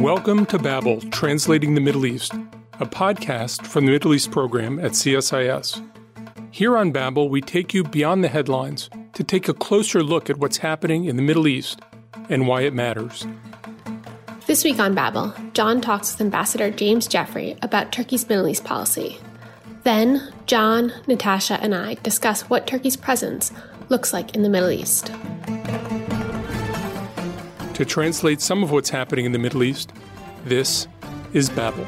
Welcome to Babel, Translating the Middle East, a podcast from the Middle East program at CSIS. Here on Babel, we take you beyond the headlines to take a closer look at what's happening in the Middle East and why it matters. This week on Babel, John talks with Ambassador James Jeffrey about Turkey's Middle East policy. Then, John, Natasha, and I discuss what Turkey's presence looks like in the Middle East. To translate some of what's happening in the Middle East, this is Babel.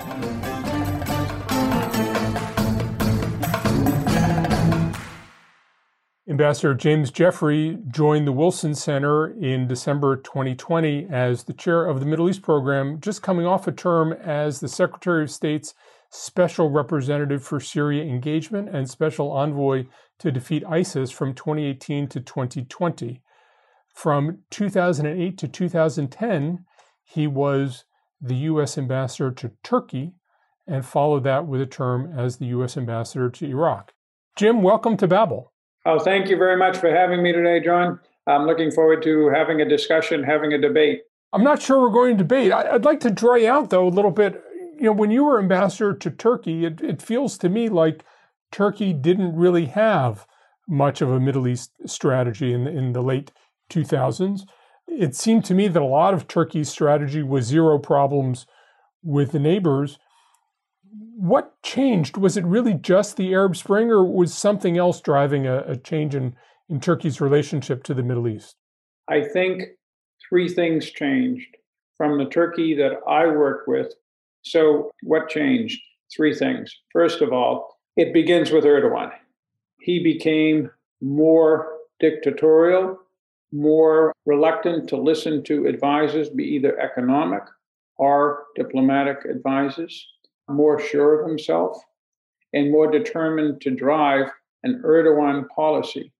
Ambassador James Jeffrey joined the Wilson Center in December 2020 as the chair of the Middle East program, just coming off a term as the Secretary of State's special representative for Syria engagement and special envoy to defeat ISIS from 2018 to 2020. From 2008 to 2010, he was the U.S. ambassador to Turkey and followed that with a term as the U.S. ambassador to Iraq. Jim, welcome to Babel. Oh, thank you very much for having me today, John. I'm looking forward to having a discussion, having a debate. I'm not sure we're going to debate. I'd like to draw you out, though, a little bit. You know, when you were ambassador to Turkey, it, it feels to me like Turkey didn't really have much of a Middle East strategy in, in the late 2000s. It seemed to me that a lot of Turkey's strategy was zero problems with the neighbors. What changed? Was it really just the Arab Spring, or was something else driving a, a change in, in Turkey's relationship to the Middle East? I think three things changed from the Turkey that I worked with. So, what changed? Three things. First of all, it begins with Erdogan. He became more dictatorial more reluctant to listen to advisors, be either economic or diplomatic advisors, more sure of himself, and more determined to drive an Erdogan policy.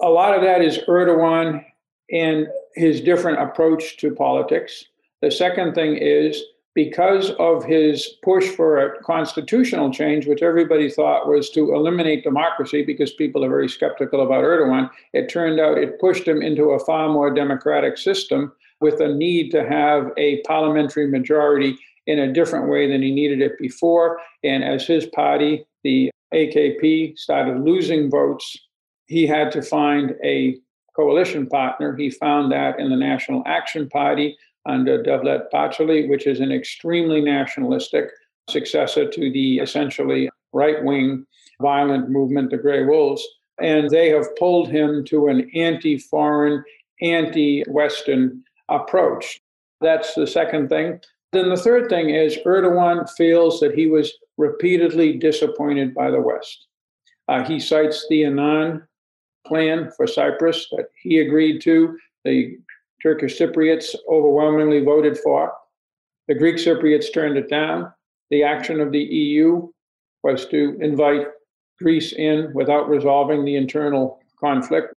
A lot of that is Erdogan and his different approach to politics. The second thing is because of his push for a constitutional change, which everybody thought was to eliminate democracy because people are very skeptical about Erdogan, it turned out it pushed him into a far more democratic system with a need to have a parliamentary majority in a different way than he needed it before. And as his party, the AKP, started losing votes, he had to find a coalition partner. He found that in the National Action Party, under Devlet Bahçeli, which is an extremely nationalistic successor to the essentially right wing violent movement, the Grey Wolves. And they have pulled him to an anti foreign, anti Western approach. That's the second thing. Then the third thing is Erdogan feels that he was repeatedly disappointed by the West. Uh, he cites the Annan plan for Cyprus that he agreed to. The Turkish Cypriots overwhelmingly voted for. The Greek Cypriots turned it down. The action of the EU was to invite Greece in without resolving the internal conflict.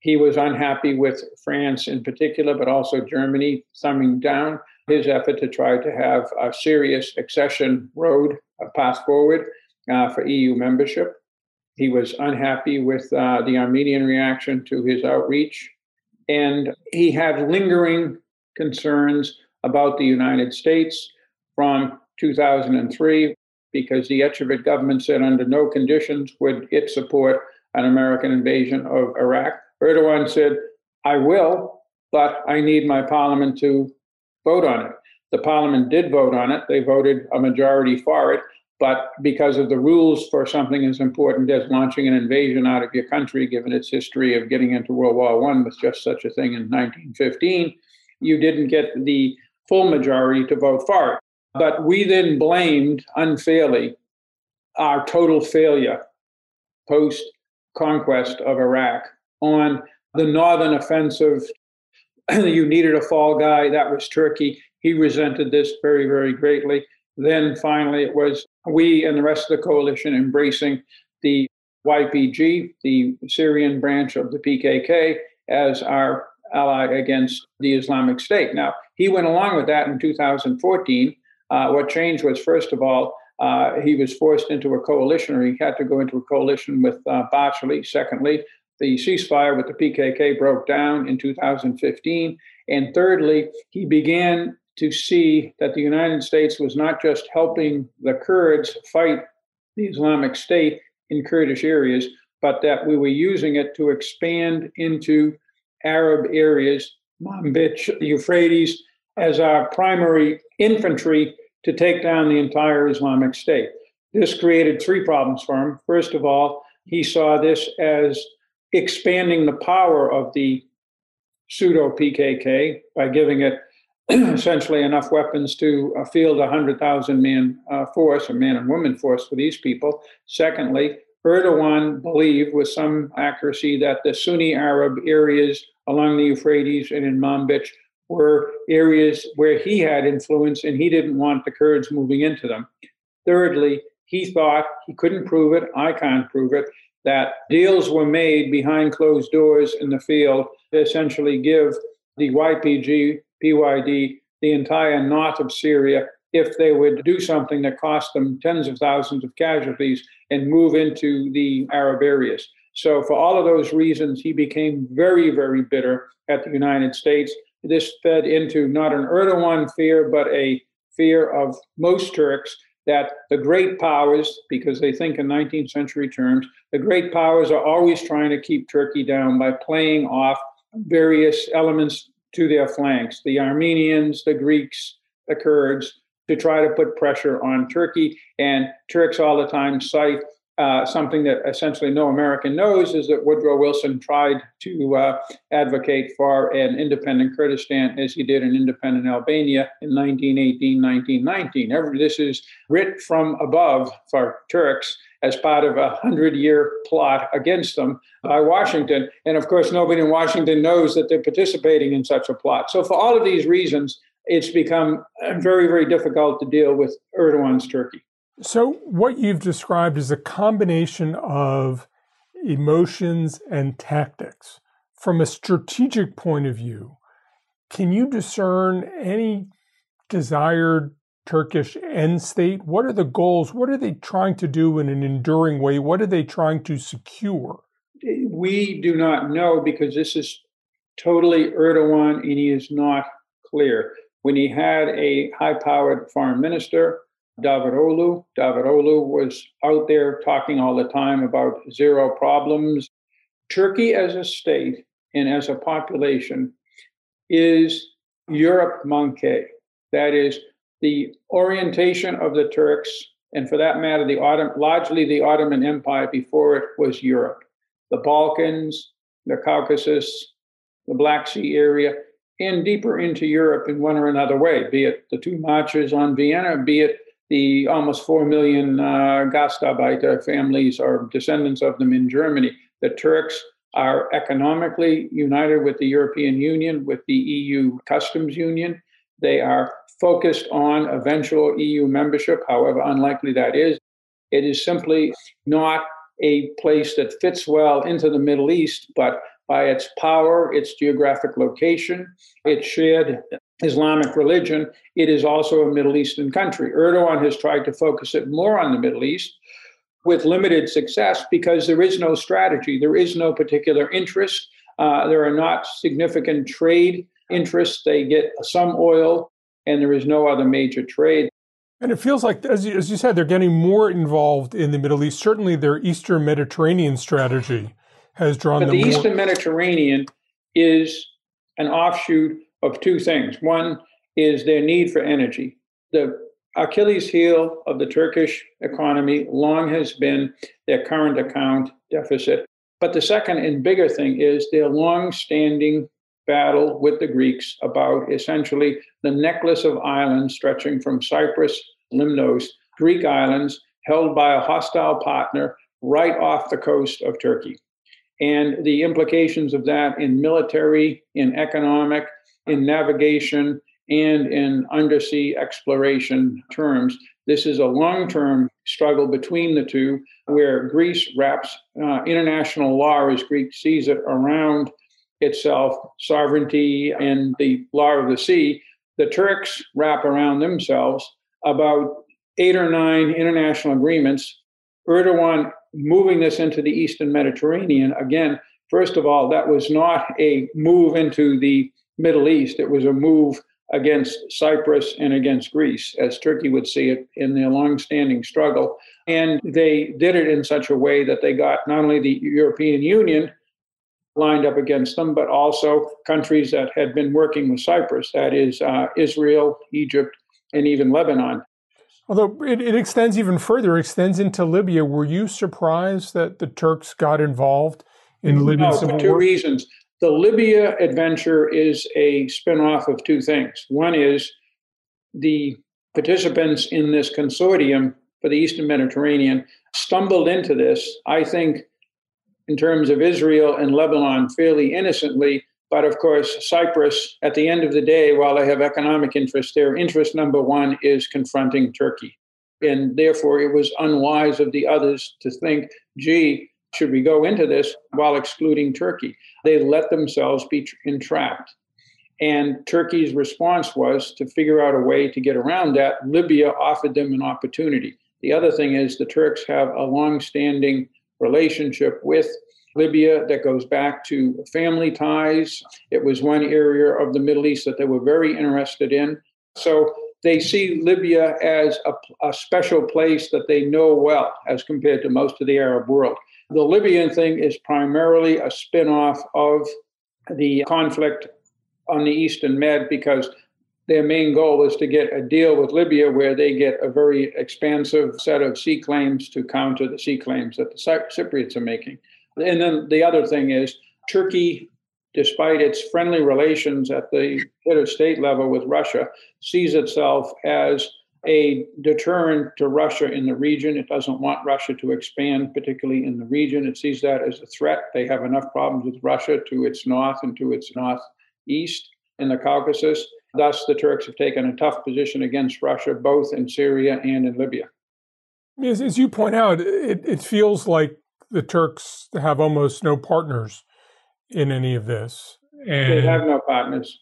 He was unhappy with France in particular, but also Germany thumbing down his effort to try to have a serious accession road, a path forward uh, for EU membership. He was unhappy with uh, the Armenian reaction to his outreach. And he had lingering concerns about the United States from 2003 because the Ecevit government said under no conditions would it support an American invasion of Iraq. Erdogan said, I will, but I need my parliament to vote on it. The parliament did vote on it. They voted a majority for it. But because of the rules for something as important as launching an invasion out of your country, given its history of getting into World War One with just such a thing in 1915, you didn't get the full majority to vote for it. But we then blamed unfairly our total failure post conquest of Iraq on the northern offensive. you needed a fall guy, that was Turkey. He resented this very, very greatly. Then finally, it was we and the rest of the coalition embracing the YPG, the Syrian branch of the PKK, as our ally against the Islamic State. Now, he went along with that in 2014. Uh, what changed was, first of all, uh, he was forced into a coalition, or he had to go into a coalition with uh. Secondly, the ceasefire with the PKK broke down in 2015. And thirdly, he began to see that the United States was not just helping the Kurds fight the Islamic State in Kurdish areas, but that we were using it to expand into Arab areas, Manbij, Euphrates, as our primary infantry to take down the entire Islamic State. This created three problems for him. First of all, he saw this as expanding the power of the pseudo PKK by giving it essentially enough weapons to uh, field a 100,000 man uh, force, a man and woman force for these people. Secondly, Erdogan believed with some accuracy that the Sunni Arab areas along the Euphrates and in Manbij were areas where he had influence and he didn't want the Kurds moving into them. Thirdly, he thought he couldn't prove it, I can't prove it, that deals were made behind closed doors in the field to essentially give the YPG, PYD, the entire north of Syria, if they would do something that cost them tens of thousands of casualties and move into the Arab areas. So, for all of those reasons, he became very, very bitter at the United States. This fed into not an Erdogan fear, but a fear of most Turks that the great powers, because they think in 19th century terms, the great powers are always trying to keep Turkey down by playing off various elements to their flanks the Armenians, the Greeks, the Kurds, to try to put pressure on Turkey. And Turks all the time cite uh, something that essentially no American knows is that Woodrow Wilson tried to uh, advocate for an independent Kurdistan as he did an independent Albania in 1918, 1919. Every, this is writ from above for Turks as part of a hundred year plot against them by Washington. And of course, nobody in Washington knows that they're participating in such a plot. So, for all of these reasons, it's become very, very difficult to deal with Erdogan's Turkey. So, what you've described is a combination of emotions and tactics. From a strategic point of view, can you discern any desired Turkish end state? What are the goals? What are they trying to do in an enduring way? What are they trying to secure? We do not know because this is totally Erdogan and he is not clear. When he had a high powered foreign minister, Davutoglu. Davutoglu was out there talking all the time about zero problems. Turkey as a state and as a population is Europe manqué. That is the orientation of the Turks, and for that matter, the Ottoman, largely the Ottoman Empire before it was Europe. The Balkans, the Caucasus, the Black Sea area, and deeper into Europe in one or another way, be it the two marches on Vienna, be it the almost 4 million uh, Gastarbeiter families are descendants of them in Germany. The Turks are economically united with the European Union, with the EU customs union. They are focused on eventual EU membership, however unlikely that is. It is simply not a place that fits well into the Middle East, but by its power, its geographic location, its shared Islamic religion, it is also a Middle Eastern country. Erdogan has tried to focus it more on the Middle East with limited success because there is no strategy, there is no particular interest, uh, there are not significant trade interests. They get some oil, and there is no other major trade. And it feels like, as you, as you said, they're getting more involved in the Middle East. Certainly, their Eastern Mediterranean strategy has drawn but them. The more. Eastern Mediterranean is an offshoot of two things. One is their need for energy. The Achilles heel of the Turkish economy long has been their current account deficit. But the second and bigger thing is their long standing battle with the Greeks about essentially the necklace of islands stretching from Cyprus, Limnos, Greek islands held by a hostile partner right off the coast of Turkey. And the implications of that in military, in economic, in navigation and in undersea exploration terms. This is a long term struggle between the two, where Greece wraps uh, international law, as Greek sees it, around itself, sovereignty and the law of the sea. The Turks wrap around themselves about eight or nine international agreements. Erdogan moving this into the Eastern Mediterranean, again, first of all, that was not a move into the Middle East. It was a move against Cyprus and against Greece, as Turkey would see it in their long-standing struggle. And they did it in such a way that they got not only the European Union lined up against them, but also countries that had been working with Cyprus, that is, uh, Israel, Egypt, and even Lebanon. Although it, it extends even further, extends into Libya. Were you surprised that the Turks got involved in Libya? No, for two war? reasons. The Libya adventure is a spin-off of two things. One is the participants in this consortium for the Eastern Mediterranean stumbled into this, I think, in terms of Israel and Lebanon, fairly innocently. But of course, Cyprus, at the end of the day, while they have economic interest, their interest number one is confronting Turkey. And therefore, it was unwise of the others to think, gee, should we go into this while excluding Turkey? They let themselves be entrapped. And Turkey's response was to figure out a way to get around that. Libya offered them an opportunity. The other thing is the Turks have a long-standing relationship with Libya that goes back to family ties. It was one area of the Middle East that they were very interested in. So they see Libya as a, a, special place that they know well as compared to most of the Arab world. The Libyan thing is primarily a spin off of the conflict on the Eastern Med because their main goal is to get a deal with Libya where they get a very expansive set of sea claims to counter the sea claims that the Cypriots are making. And then the other thing is Turkey, despite its friendly relations at the head of state level with Russia, sees itself as a deterrent to Russia in the region. It doesn't want Russia to expand, particularly in the region. It sees that as a threat. They have enough problems with Russia to its north and to its northeast in the Caucasus. Thus, the Turks have taken a tough position against Russia, both in Syria and in Libya. As, as you point out, it, it feels like the Turks have almost no partners in any of this. And, they have no partners.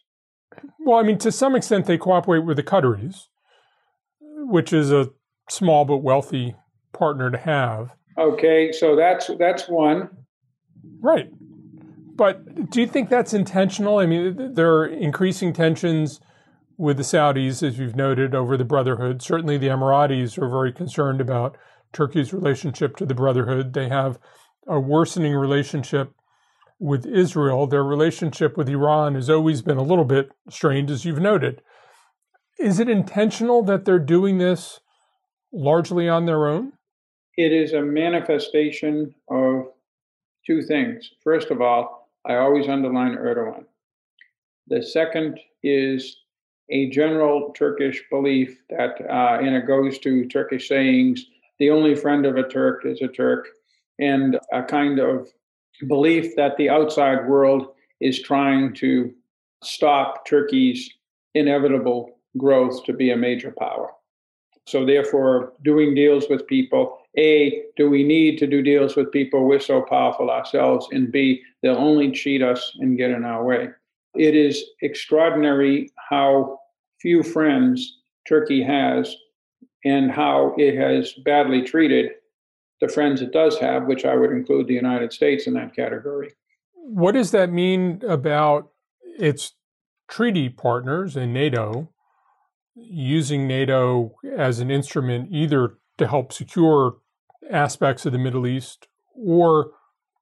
Well, I mean, to some extent, they cooperate with the Qataris, which is a small but wealthy partner to have. Okay, so that's that's one. Right. But do you think that's intentional? I mean, there are increasing tensions with the Saudis, as you've noted, over the Brotherhood. Certainly, the Emiratis are very concerned about Turkey's relationship to the Brotherhood. They have a worsening relationship with Israel. Their relationship with Iran has always been a little bit strained, as you've noted. Is it intentional that they're doing this largely on their own? It is a manifestation of two things. First of all, I always underline Erdogan. The second is a general Turkish belief that, uh, and it goes to Turkish sayings, the only friend of a Turk is a Turk, and a kind of belief that the outside world is trying to stop Turkey's inevitable growth to be a major power. So, therefore, doing deals with people A, do we need to do deals with people? We're so powerful ourselves. And B, they'll only cheat us and get in our way. It is extraordinary how few friends Turkey has and how it has badly treated the friends it does have, which I would include the United States in that category. What does that mean about its treaty partners in NATO using NATO as an instrument either to help secure aspects of the Middle East or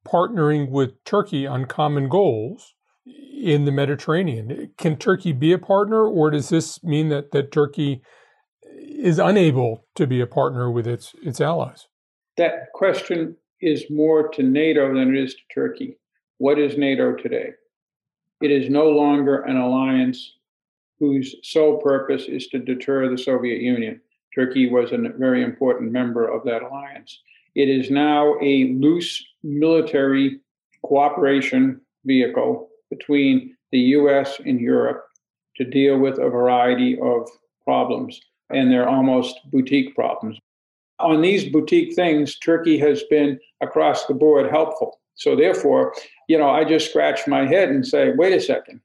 partnering with Turkey on common goals in the Mediterranean. Can Turkey be a partner, or does this mean that, that Turkey is unable to be a partner with its, its allies? That question is more to NATO than it is to Turkey. What is NATO today? It is no longer an alliance whose sole purpose is to deter the Soviet Union. Turkey was a very important member of that alliance. It is now a loose military cooperation vehicle between the US and Europe to deal with a variety of problems, and they're almost boutique problems. On these boutique things, Turkey has been across the board helpful. So, therefore, you know, I just scratch my head and say, wait a second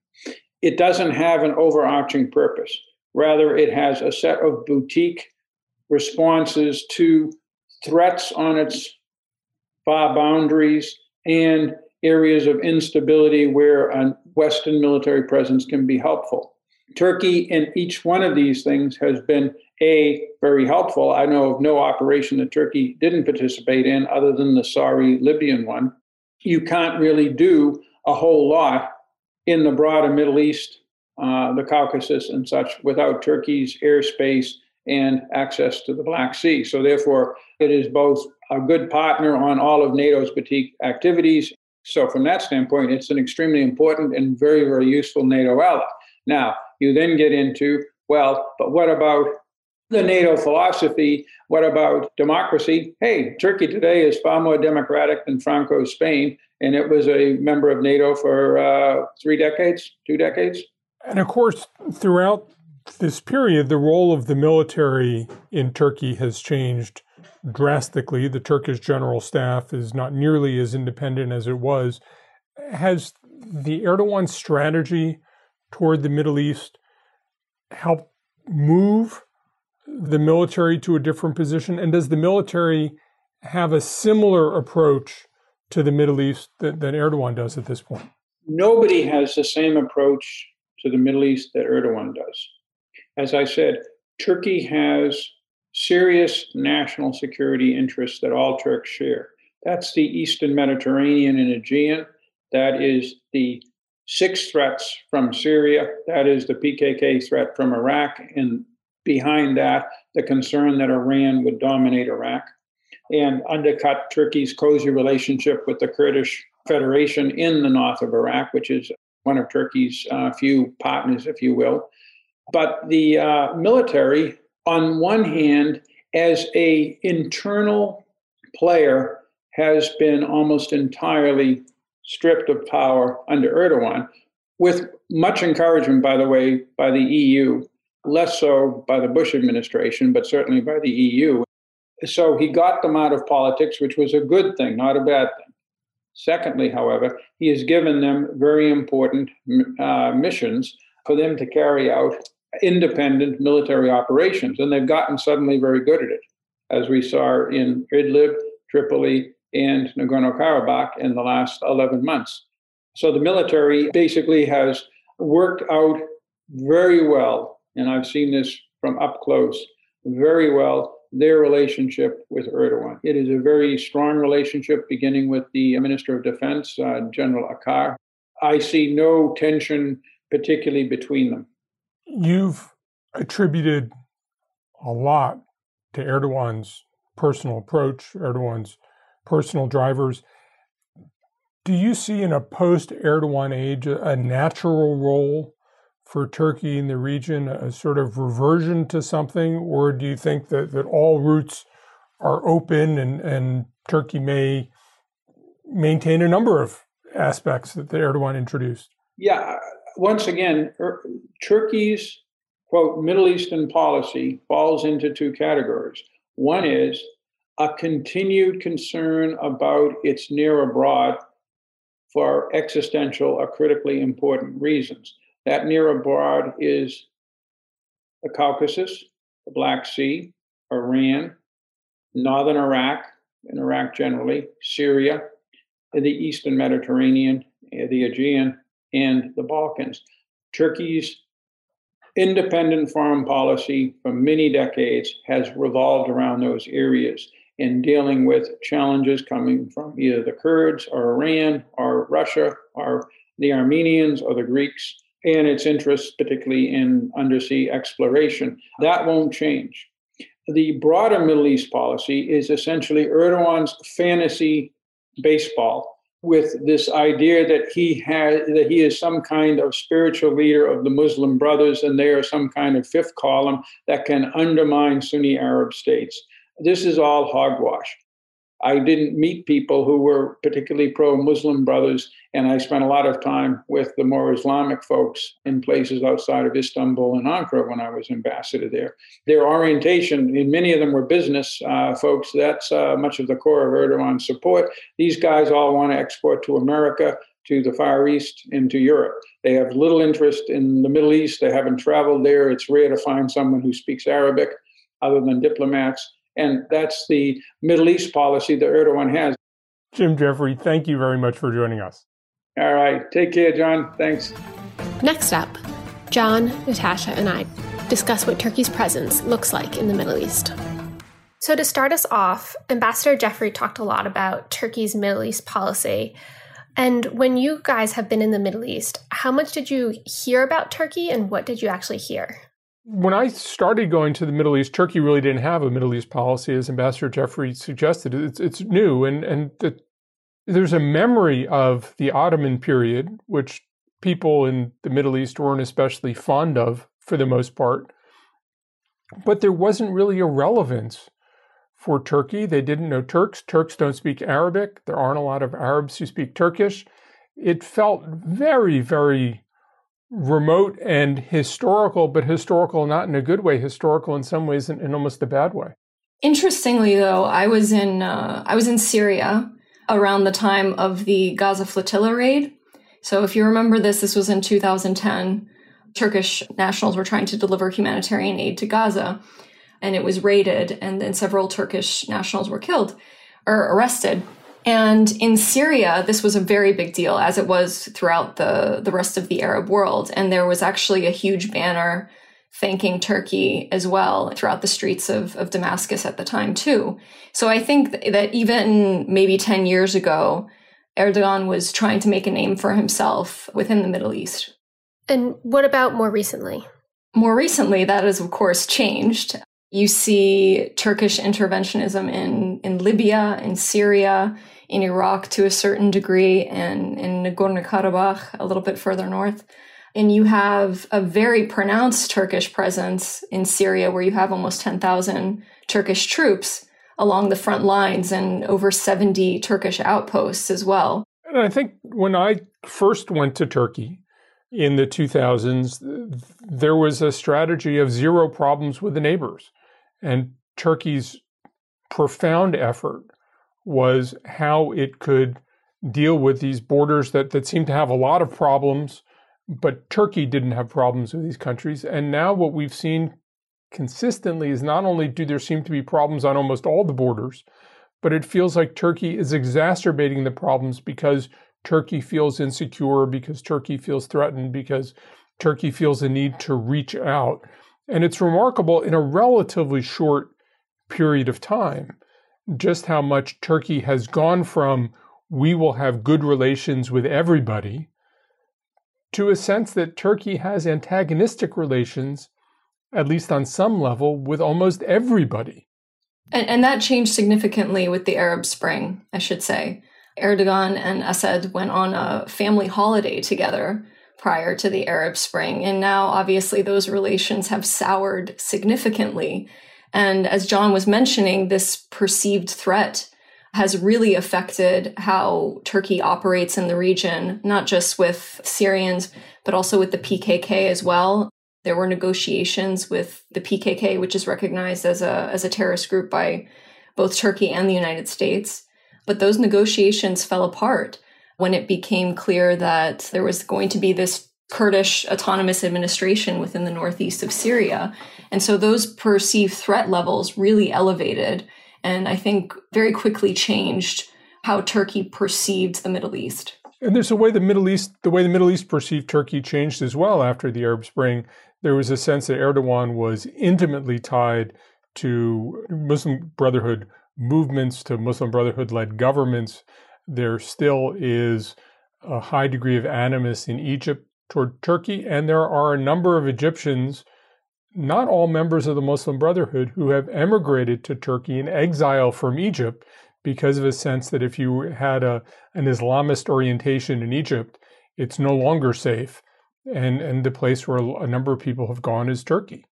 it doesn't have an overarching purpose. Rather, it has a set of boutique responses to threats on its far boundaries and areas of instability where a Western military presence can be helpful. Turkey in each one of these things has been a very helpful. I know of no operation that Turkey didn't participate in other than the sorry Libyan one. You can't really do a whole lot in the broader Middle East, uh, the Caucasus, and such without Turkey's airspace and access to the Black Sea. So, therefore, it is both a good partner on all of NATO's boutique activities. So, from that standpoint, it's an extremely important and very, very useful NATO ally. Now, you then get into, well, but what about the NATO philosophy? What about democracy? Hey, Turkey today is far more democratic than Franco's Spain, and it was a member of NATO for uh, three decades, two decades. And of course, throughout this period, the role of the military in Turkey has changed drastically. The Turkish general staff is not nearly as independent as it was. Has the Erdogan strategy toward the Middle East help move the military to a different position? And does the military have a similar approach to the Middle East that, that Erdogan does at this point? Nobody has the same approach to the Middle East that Erdogan does. As I said, Turkey has serious national security interests that all Turks share. That's the Eastern Mediterranean and Aegean. That is the six threats from Syria. That is the PKK threat from Iraq. And behind that, the concern that Iran would dominate Iraq and undercut Turkey's cozy relationship with the Kurdish Federation in the north of Iraq, which is one of Turkey's uh, few partners, if you will. But the uh, military, on one hand, as a internal player, has been almost entirely stripped of power under Erdogan, with much encouragement, by the way, by the EU, less so by the Bush administration, but certainly by the EU. So he got them out of politics, which was a good thing, not a bad thing. Secondly, however, he has given them very important uh, missions for them to carry out independent military operations, and they've gotten suddenly very good at it, as we saw in Idlib, Tripoli, and Nagorno Karabakh in the last 11 months. So the military basically has worked out very well, and I've seen this from up close, very well their relationship with Erdogan. It is a very strong relationship, beginning with the Minister of Defense, uh, General Akar. I see no tension, particularly between them. You've attributed a lot to Erdogan's personal approach, Erdogan's personal drivers. Do you see in a post Erdogan age a natural role for Turkey in the region, a sort of reversion to something, or do you think that, that all routes are open and, and Turkey may maintain a number of aspects that the Erdogan introduced? Yeah, once again, er, Turkey's quote Middle Eastern policy falls into two categories. One is a continued concern about its near abroad for existential or critically important reasons. That near abroad is the Caucasus, the Black Sea, Iran, northern Iraq, and Iraq generally, Syria, the eastern Mediterranean, eh, the Aegean, and the Balkans. Turkey's independent foreign policy for many decades has revolved around those areas in dealing with challenges coming from either the Kurds or Iran or Russia or the Armenians or the Greeks and its interests, particularly in undersea exploration. That won't change. The broader Middle East policy is essentially Erdogan's fantasy baseball with this idea that he has that he is some kind of spiritual leader of the Muslim brothers and they are some kind of fifth column that can undermine Sunni Arab states. This is all hogwash. I didn't meet people who were particularly pro Muslim brothers, and I spent a lot of time with the more Islamic folks in places outside of Istanbul and Ankara when I was ambassador there. Their orientation, in many of them were business uh, folks. That's uh, much of the core of Erdogan's support. These guys all want to export to America, to the Far East, and to Europe. They have little interest in the Middle East. They haven't traveled there. It's rare to find someone who speaks Arabic other than diplomats. And that's the Middle East policy that Erdogan has. Jim Jeffrey, thank you very much for joining us. All right. Take care, John. Thanks. Next up, John, Natasha, and I discuss what Turkey's presence looks like in the Middle East. So, to start us off, Ambassador Jeffrey talked a lot about Turkey's Middle East policy. And when you guys have been in the Middle East, how much did you hear about Turkey and what did you actually hear? When I started going to the Middle East, Turkey really didn't have a Middle East policy, as Ambassador Jeffrey suggested. It's, it's new, and, and the, there's a memory of the Ottoman period, which people in the Middle East weren't especially fond of for the most part. But there wasn't really a relevance for Turkey. They didn't know Turks. Turks don't speak Arabic. There aren't a lot of Arabs who speak Turkish. It felt very, very remote and historical, but historical not in a good way, historical in some ways in, in almost a bad way. Interestingly, though, I was in uh, I was in Syria around the time of the Gaza flotilla raid. So, if you remember this, this was in 2010. Turkish nationals were trying to deliver humanitarian aid to Gaza, and it was raided, and then several Turkish nationals were killed or arrested. And in Syria, this was a very big deal, as it was throughout the, the rest of the Arab world. And there was actually a huge banner thanking Turkey as well throughout the streets of, of Damascus at the time, too. So I think that even maybe 10 years ago, Erdogan was trying to make a name for himself within the Middle East. And what about more recently? More recently, that has, of course, changed. You see Turkish interventionism in, in Libya, in Syria, in Iraq to a certain degree, and in Nagorno Karabakh, a little bit further north. And you have a very pronounced Turkish presence in Syria, where you have almost 10,000 Turkish troops along the front lines and over 70 Turkish outposts as well. And I think when I first went to Turkey, in the 2000s, there was a strategy of zero problems with the neighbors. And Turkey's profound effort was how it could deal with these borders that, that seemed to have a lot of problems, but Turkey didn't have problems with these countries. And now what we've seen consistently is not only do there seem to be problems on almost all the borders, but it feels like Turkey is exacerbating the problems because Turkey feels insecure, because Turkey feels threatened, because Turkey feels a need to reach out. And it's remarkable in a relatively short period of time just how much Turkey has gone from we will have good relations with everybody to a sense that Turkey has antagonistic relations, at least on some level, with almost everybody. And, and that changed significantly with the Arab Spring, I should say. Erdogan and Assad went on a family holiday together prior to the Arab Spring. And now, obviously, those relations have soured significantly. And as John was mentioning, this perceived threat has really affected how Turkey operates in the region, not just with Syrians, but also with the PKK as well. There were negotiations with the PKK, which is recognized as a, as a terrorist group by both Turkey and the United States. But those negotiations fell apart when it became clear that there was going to be this Kurdish autonomous administration within the northeast of Syria. And so those perceived threat levels really elevated and I think very quickly changed how Turkey perceived the Middle East. And there's a way the Middle East, the way the Middle East perceived Turkey changed as well after the Arab Spring. There was a sense that Erdogan was intimately tied to Muslim Brotherhood movements to Muslim Brotherhood led governments, there still is a high degree of animus in Egypt toward Turkey. And there are a number of Egyptians, not all members of the Muslim Brotherhood, who have emigrated to Turkey in exile from Egypt because of a sense that if you had a, an Islamist orientation in Egypt, it's no longer safe. And, and the place where a number of people have gone is Turkey.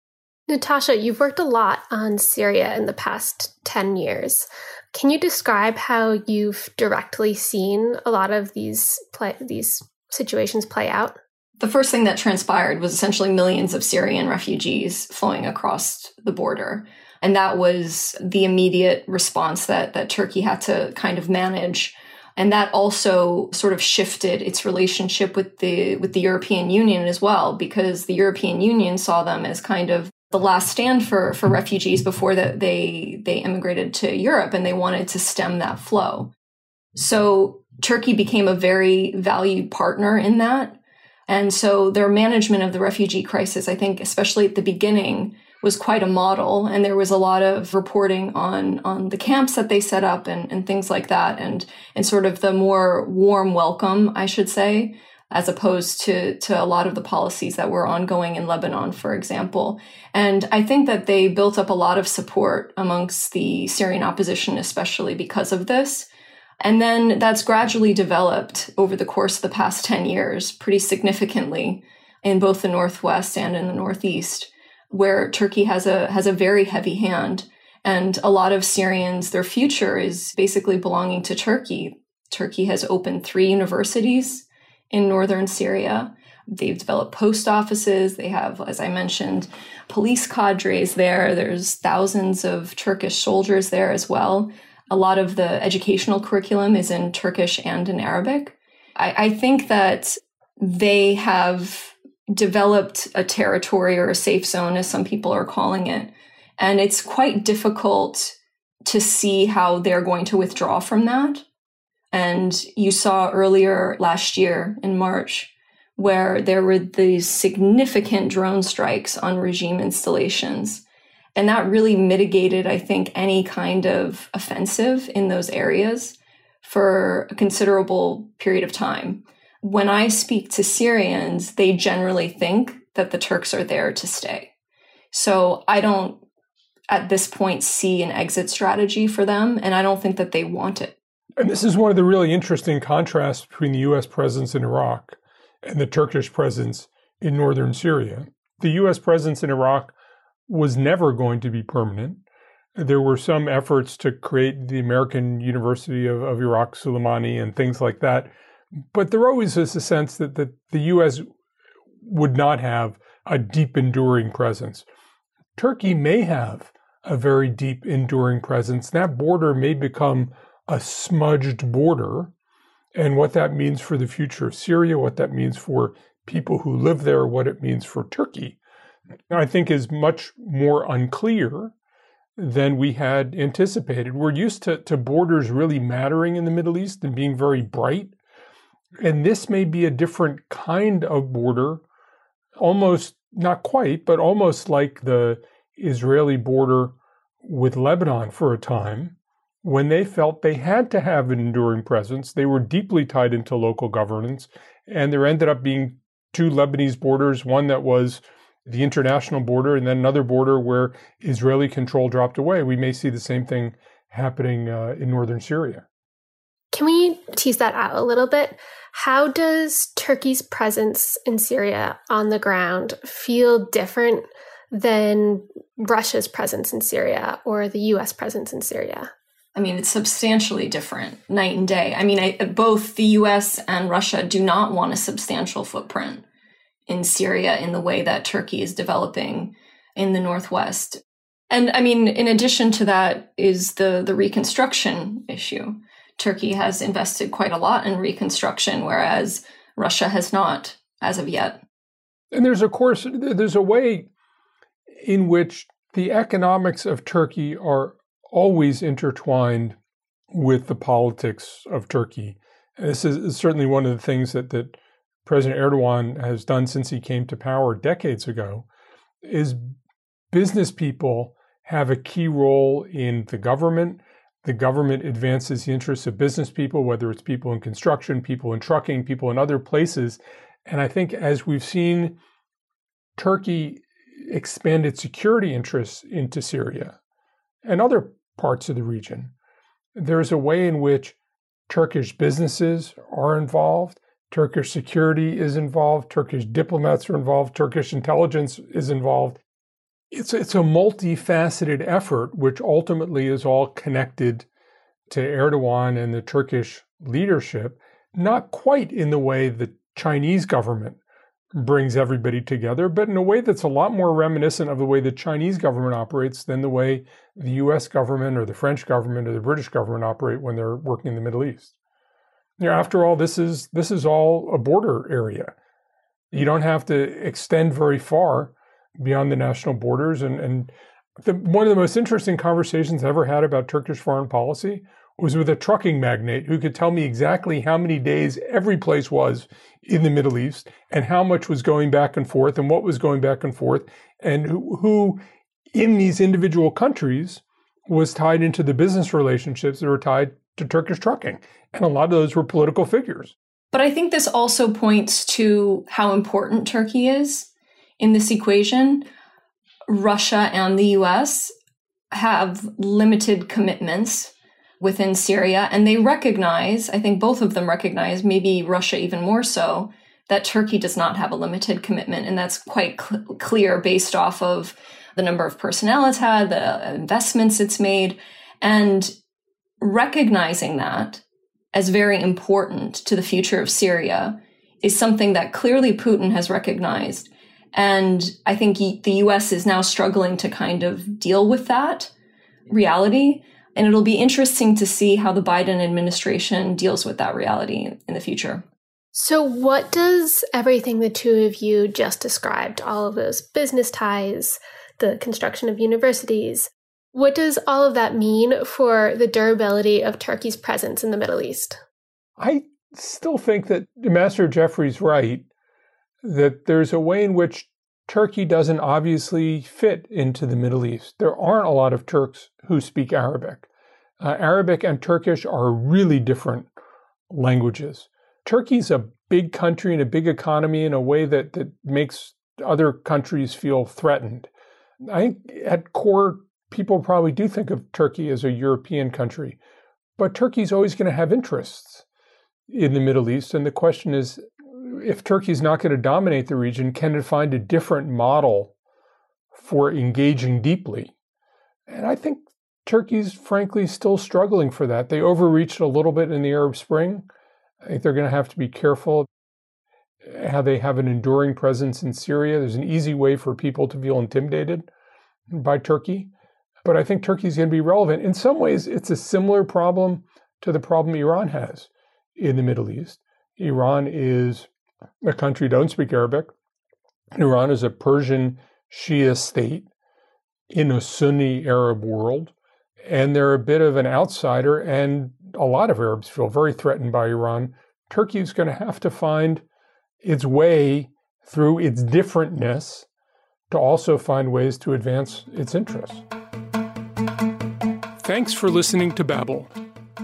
Natasha, you've worked a lot on Syria in the past 10 years. Can you describe how you've directly seen a lot of these play, these situations play out? The first thing that transpired was essentially millions of Syrian refugees flowing across the border. And that was the immediate response that, that Turkey had to kind of manage. And that also sort of shifted its relationship with the with the European Union as well, because the European Union saw them as kind of the last stand for for refugees before that they they immigrated to Europe and they wanted to stem that flow. So Turkey became a very valued partner in that. And so their management of the refugee crisis, I think, especially at the beginning, was quite a model. And there was a lot of reporting on, on the camps that they set up and, and things like that. And, and sort of the more warm welcome, I should say, as opposed to, to a lot of the policies that were ongoing in Lebanon, for example. And I think that they built up a lot of support amongst the Syrian opposition, especially because of this. And then that's gradually developed over the course of the past 10 years pretty significantly in both the Northwest and in the Northeast, where Turkey has a, has a very heavy hand. And a lot of Syrians, their future is basically belonging to Turkey. Turkey has opened three universities in northern Syria. They've developed post offices. They have, as I mentioned, police cadres there. There's thousands of Turkish soldiers there as well. A lot of the educational curriculum is in Turkish and in Arabic. I, I think that they have developed a territory or a safe zone, as some people are calling it. And it's quite difficult to see how they're going to withdraw from that. And you saw earlier last year in March where there were these significant drone strikes on regime installations and that really mitigated, I think, any kind of offensive in those areas for a considerable period of time. When I speak to Syrians, they generally think that the Turks are there to stay. So I don't, at this point, see an exit strategy for them, and I don't think that they want it. And this is one of the really interesting contrasts between the U.S. presence in Iraq and the Turkish presence in northern Syria. The U.S. presence in Iraq was never going to be permanent. There were some efforts to create the American University of, of Iraq, Suleimani, and things like that. But there always is a sense that, that the U.S. would not have a deep, enduring presence. Turkey may have a very deep, enduring presence. That border may become a smudged border. And what that means for the future of Syria, what that means for people who live there, what it means for Turkey I think is much more unclear than we had anticipated. We're used to, to borders really mattering in the Middle East and being very bright. And this may be a different kind of border, almost not quite, but almost like the Israeli border with Lebanon for a time, when they felt they had to have an enduring presence. They were deeply tied into local governance, and there ended up being two Lebanese borders, one that was the international border and then another border where Israeli control dropped away. We may see the same thing happening uh, in northern Syria. Can we tease that out a little bit? How does Turkey's presence in Syria on the ground feel different than Russia's presence in Syria or the US presence in Syria? I mean, it's substantially different, night and day. I mean, I, both the US and Russia do not want a substantial footprint in Syria in the way that Turkey is developing in the Northwest. And I mean, in addition to that is the, the reconstruction issue. Turkey has invested quite a lot in reconstruction, whereas Russia has not as of yet. And there's, of course, there's a way in which the economics of Turkey are always intertwined with the politics of Turkey. And this is certainly one of the things that, that President Erdogan has done since he came to power decades ago is business people have a key role in the government. The government advances the interests of business people, whether it's people in construction, people in trucking, people in other places. And I think as we've seen Turkey expand its security interests into Syria and other parts of the region, there's a way in which Turkish businesses are involved. Turkish security is involved, Turkish diplomats are involved, Turkish intelligence is involved. It's, it's a multifaceted effort, which ultimately is all connected to Erdogan and the Turkish leadership, not quite in the way the Chinese government brings everybody together, but in a way that's a lot more reminiscent of the way the Chinese government operates than the way the US government or the French government or the British government operate when they're working in the Middle East. You know, after all, this is this is all a border area. You don't have to extend very far beyond the national borders. And, and the, one of the most interesting conversations I ever had about Turkish foreign policy was with a trucking magnate who could tell me exactly how many days every place was in the Middle East and how much was going back and forth and what was going back and forth and who, who in these individual countries was tied into the business relationships that were tied to Turkish trucking. And a lot of those were political figures. But I think this also points to how important Turkey is in this equation. Russia and the US have limited commitments within Syria, and they recognize, I think both of them recognize, maybe Russia even more so, that Turkey does not have a limited commitment. And that's quite cl- clear based off of the number of personnel it's had, the investments it's made, and recognizing that as very important to the future of Syria is something that clearly Putin has recognized. And I think the US is now struggling to kind of deal with that reality. And it'll be interesting to see how the Biden administration deals with that reality in the future. So, what does everything the two of you just described, all of those business ties, the construction of universities, what does all of that mean for the durability of Turkey's presence in the Middle East? I still think that Ambassador Jeffrey's right that there's a way in which Turkey doesn't obviously fit into the Middle East. There aren't a lot of Turks who speak Arabic. Uh, Arabic and Turkish are really different languages. Turkey's a big country and a big economy in a way that, that makes other countries feel threatened. I think at core, people probably do think of Turkey as a European country, but Turkey's always going to have interests in the Middle East. And the question is if Turkey's not going to dominate the region, can it find a different model for engaging deeply? And I think Turkey's frankly still struggling for that. They overreached a little bit in the Arab Spring. I think they're going to have to be careful how they have an enduring presence in Syria. There's an easy way for people to feel intimidated by Turkey. But I think Turkey is going to be relevant. In some ways, it's a similar problem to the problem Iran has in the Middle East. Iran is a country don't speak Arabic. Iran is a Persian Shia state in a Sunni Arab world, and they're a bit of an outsider, and a lot of Arabs feel very threatened by Iran. Turkey is going to have to find its way through its differentness to also find ways to advance its interests. Thanks for listening to Babel.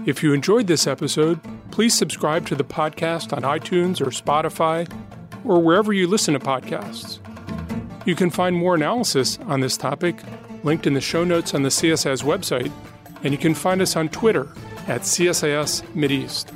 If you enjoyed this episode, please subscribe to the podcast on iTunes or Spotify or wherever you listen to podcasts. You can find more analysis on this topic linked in the show notes on the CSIS website, and you can find us on Twitter at CSIS Mideast.